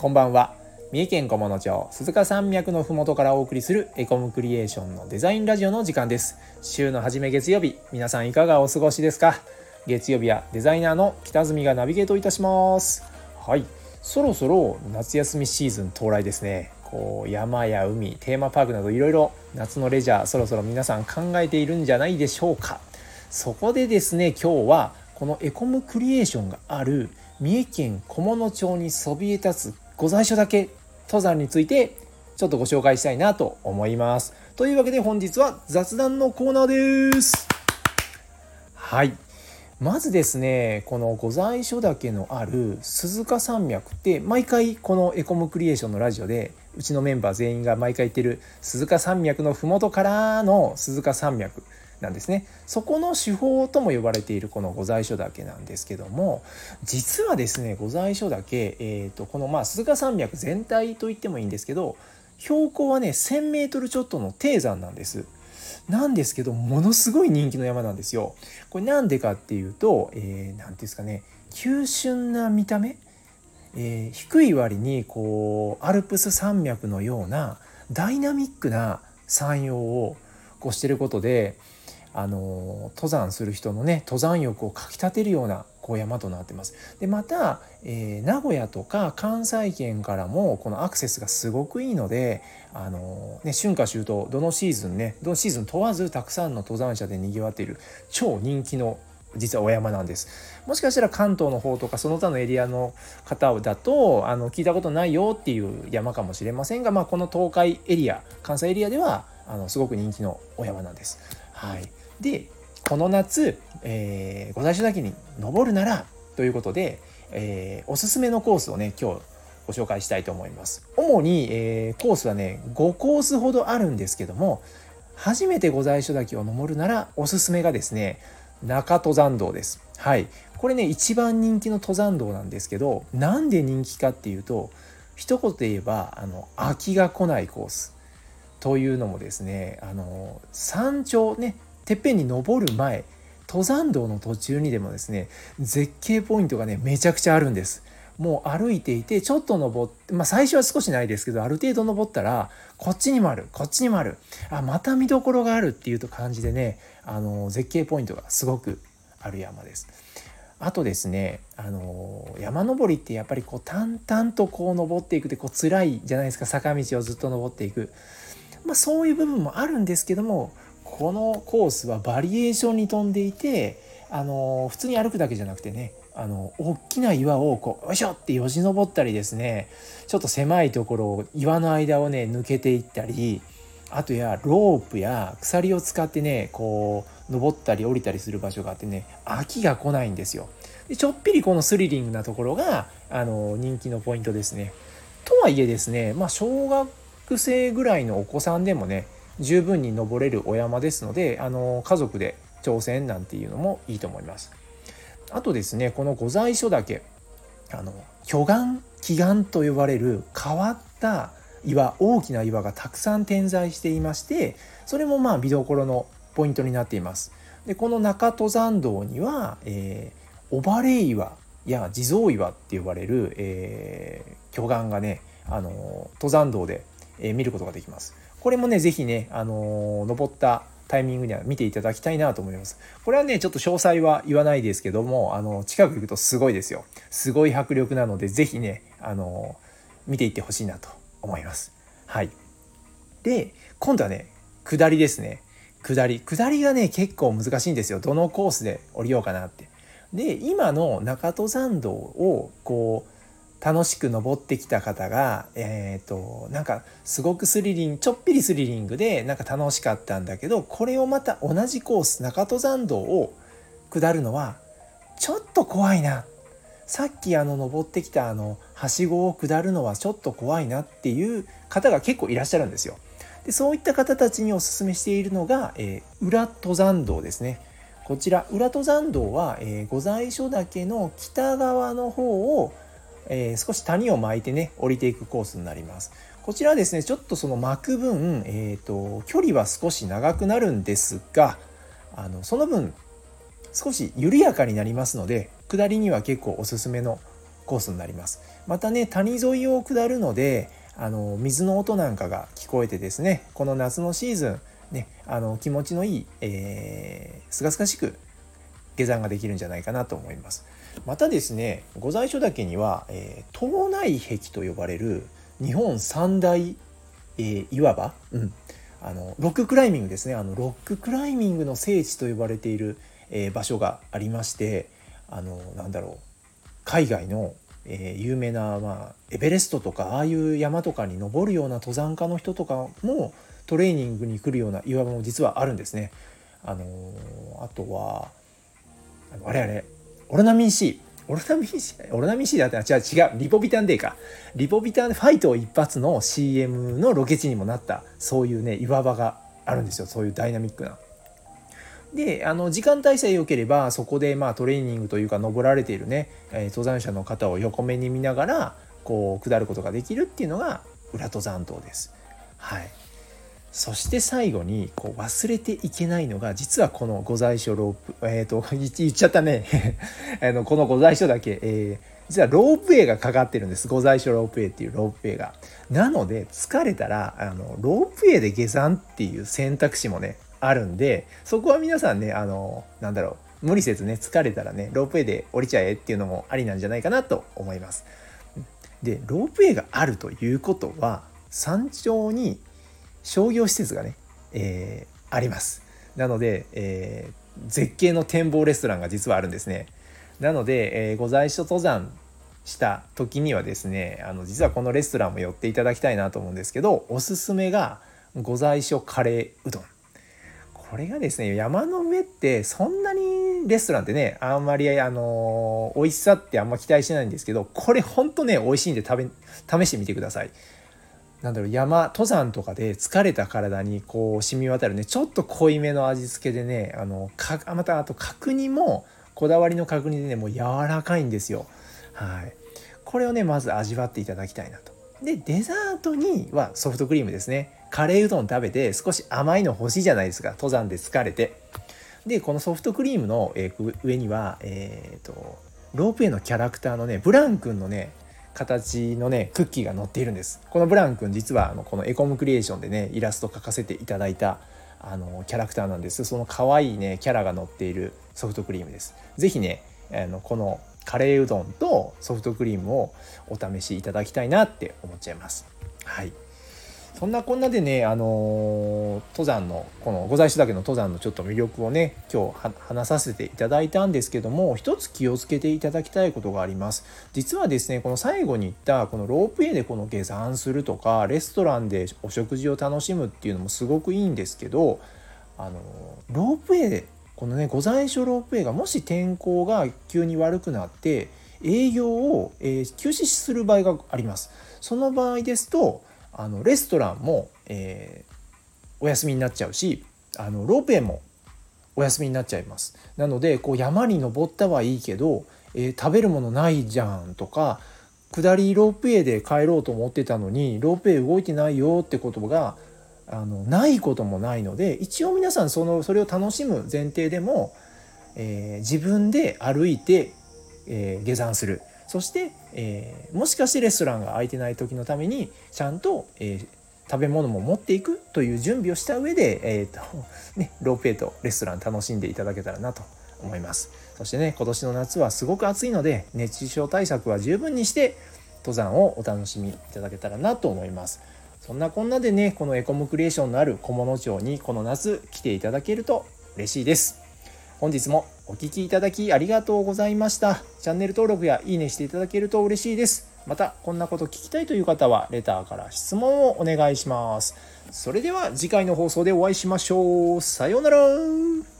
こんばんは。三重県菰野町鈴鹿山脈のふもとからお送りするエコムクリエーションのデザインラジオの時間です。週の初め月曜日皆さんいかがお過ごしですか？月曜日はデザイナーの北住がナビゲートいたします。はい。そろそろ夏休みシーズン到来ですね。こう山や海テーマパークなどいろいろ夏のレジャーそろそろ皆さん考えているんじゃないでしょうか。そこでですね今日はこのエコムクリエーションがある三重県菰野町にそびえ立つ御在所だけ登山についてちょっとご紹介したいなと思います。というわけで本日は雑談のコーナーです。はい。まずですねこの御在所岳のある鈴鹿山脈って毎回このエコムクリエーションのラジオでうちのメンバー全員が毎回言ってる鈴鹿山脈の麓からの鈴鹿山脈なんですねそこの手法とも呼ばれているこの御在所岳なんですけども実はですね御在所岳、えーと、このまあ鈴鹿山脈全体と言ってもいいんですけど標高はね 1,000m ちょっとの低山なんです。なんですけどものすごい人気の山なんですよ。これなんでかっていうと何、えー、て言うんですかね急峻な見た目、えー、低い割にこうアルプス山脈のようなダイナミックな山陽をこうしてることであの登山する人のね登山欲をかきたてるようなこう山となってます。でまた、えー、名古屋とか関西圏からもこのアクセスがすごくいいのであの、ね、春夏秋冬どのシーズンねどのシーズン問わずたくさんの登山者でにぎわっている超人気の実はお山なんですもしかしたら関東の方とかその他のエリアの方だとあの聞いたことないよっていう山かもしれませんが、まあ、この東海エリア関西エリアではあのすごく人気のお山なんです。はい、でこの夏、えー、御在所岳に登るならということで、えー、おすすめのコースをね今日ご紹介したいと思います。主に、えー、コースはね5コースほどあるんですけども初めて御在所岳を登るならおすすめがですね中登山道です。はい。これね一番人気の登山道なんですけどなんで人気かっていうと一言で言えばあの飽きが来ないコースというのもですねあの山頂ねてっぺんに登る前登山道の途中にでもですね絶景ポイントがねめちゃくちゃあるんです。もう歩いていてちょっと登ってまあ最初は少しないですけどある程度登ったらこっちにもあるこっちにもある。あまた見どころがあるっていうと感じでねあの絶景ポイントがすごくある山です。あとですねあの山登りってやっぱりこう淡々とこう登っていくってこう辛いじゃないですか坂道をずっと登っていく。まあそういう部分もあるんですけどもこのコースはバリエーションに富んでいてあの普通に歩くだけじゃなくてねあの大きな岩をこうよいしょってよじ登ったりですねちょっと狭いところを岩の間をね抜けていったりあとやロープや鎖を使ってねこう登ったり降りたりする場所があってね飽きが来ないんですよ。でちょっぴりこのスリリングなところがあの人気のポイントですね。とはいえですねまあ小学生ぐらいのお子さんでもね十分に登れるお山ですのであの家族で挑戦なんていうのもいいと思います。あとですねこの御在所岳あの巨岩奇岩と呼ばれる変わった岩大きな岩がたくさん点在していましてそれもまあ見どころのポイントになっています。でこの中登山道には、えー、オバレ岩や地蔵岩って呼ばれる、えー、巨岩がねあの登山道で、え、見ることができます。これもね、是非ね、あの、登ったタイミングには見ていただきたいなと思います。これはね、ちょっと詳細は言わないですけども、あの、近く行くとすごいですよ。すごい迫力なので、是非ね、あの、見ていってほしいなと思います。はい。で、今度はね、下りですね。下り。下りがね、結構難しいんですよ。どのコースで降りようかなって。で、今の中登山道を、こう、楽しく登ってきた方が、えっ、ー、と、なんかすごくスリリング、ちょっぴりスリリングでなんか楽しかったんだけど、これをまた同じコース、中登山道を下るのはちょっと怖いな。さっきあの登ってきたあのはしごを下るのはちょっと怖いなっていう方が結構いらっしゃるんですよ。でそういった方たちにおすすめしているのが、えー、裏登山道ですね。こちら裏登山道は、えー、御在所岳の北側の方をえー、少し谷を巻いてね降りていくコースになります。こちらはですねちょっとその巻く分、えーと、距離は少し長くなるんですがあのその分少し緩やかになりますので下りには結構おすすめのコースになります。またね谷沿いを下るのであの水の音なんかが聞こえてですねこの夏のシーズンね、あの気持ちのいい、えー、すがすがしく下山ができるんじゃないかなと思います。またですね御在所岳には、えー、島内壁と呼ばれる日本三大、えー、岩場、うん、あのロッククライミングですねあのロッククライミングの聖地と呼ばれている、えー、場所がありましてあのなんだろう海外の、えー、有名な、まあ、エベレストとかああいう山とかに登るような登山家の人とかもトレーニングに来るような岩場も実はあるんですね。あの、あとはあのあれあれ。オロナミン C オロナミン C オロナミン C だったら違う違う。リポビタンデーか。リポビタンファイト一発の CM のロケ地にもなった。そういうね岩場があるんですよ。そういうダイナミックな。であの時間帯さえ良ければそこでまあトレーニングというか登られているね、え、登山者の方を横目に見ながらこう下ることができるっていうのが裏登山道です。はい、そして最後にこう忘れていけないのが実はこの御在所ロープえっ、ー、と言っちゃったね あのこの御在所だけ、えー、実はロープウェイがかかってるんです御在所ロープウェイっていうロープウェイが。なので疲れたらあのロープウェイで下山っていう選択肢もねあるんでそこは皆さんねあのなんだろう無理せずね疲れたらねロープウェイで降りちゃえっていうのもありなんじゃないかなと思います。でロープウェイがあるということは山頂に商業施設がね、えー、あります。なので、えー、絶景の展望レストランが実はあるんですね。なので、えー、ご在所登山した時にはですねあの実はこのレストランも寄っていただきたいなと思うんですけどおすすめがご在所カレーうどんこれがですね山の上ってそんなにレストランってねあんまりあの美味しさってあんま期待してないんですけどこれほんとね美味しいんで食べ試してみてくださいなんだろう山登山とかで疲れた体にこう染み渡るね。ちょっと濃いめの味付けでねあのかまたあと角煮もこだわりの角煮でねもう柔らかいんですよ。はい。これをねまず味わっていただきたいなと。でデザートにはソフトクリームですね。カレーうどん食べて少し甘いの欲しいじゃないですか。登山で疲れて。でこのソフトクリームのえ上にはえっ、ー、とロープウェイのキャラクターのねブラン君のね形のねクッキーが載っているんです。このブラン君実はあのこのエコムクリエーションでねイラスト描かせていただいたあのキャラクターなんです。その可愛いねキャラが載っているソフトクリームです。是非ねあのこのカレーうどんとソフトクリームをお試しいただきたいなって思っちゃいます。はい。そんなこんなでね、あの、登山のこの御在所岳の登山のちょっと魅力をね今日話させていただいたんですけども一つ気をつけていただきたいことがあります。実はですねこの最後に言ったこのロープウェイでこの下山するとかレストランでお食事を楽しむっていうのもすごくいいんですけどあのロープウェイでこのね御在所ロープウェイがもし天候が急に悪くなって営業を、えー、休止する場合があります。その場合ですとあのレストランも、えー、お休みになっちゃうしあのロープウェイもお休みになっちゃいます。なのでこう山に登ったはいいけど、えー、食べるものないじゃんとか下りロープウェイで帰ろうと思ってたのにロープウェイ動いてないよってことがあのないこともないので一応皆さんそのそれを楽しむ前提でも、えー、自分で歩いて、えー、下山する。そして、えー、もしかしてレストランが空いてない時のためにちゃんと、えー、食べ物も持っていくという準備をした上で、えーと ね、ロープウェイとレストラン楽しんでいただけたらなと思います。そしてね今年の夏はすごく暑いので熱中症対策は十分にして登山をお楽しみいただけたらなと思います。そんなこんなでねこのエコムクリエーションのある菰野町にこの夏来ていただけると嬉しいです。本日もお聴きいただきありがとうございました。チャンネル登録やいいねしていただけると嬉しいです。また、こんなこと聞きたいという方は、レターから質問をお願いします。それでは次回の放送でお会いしましょう。さようなら。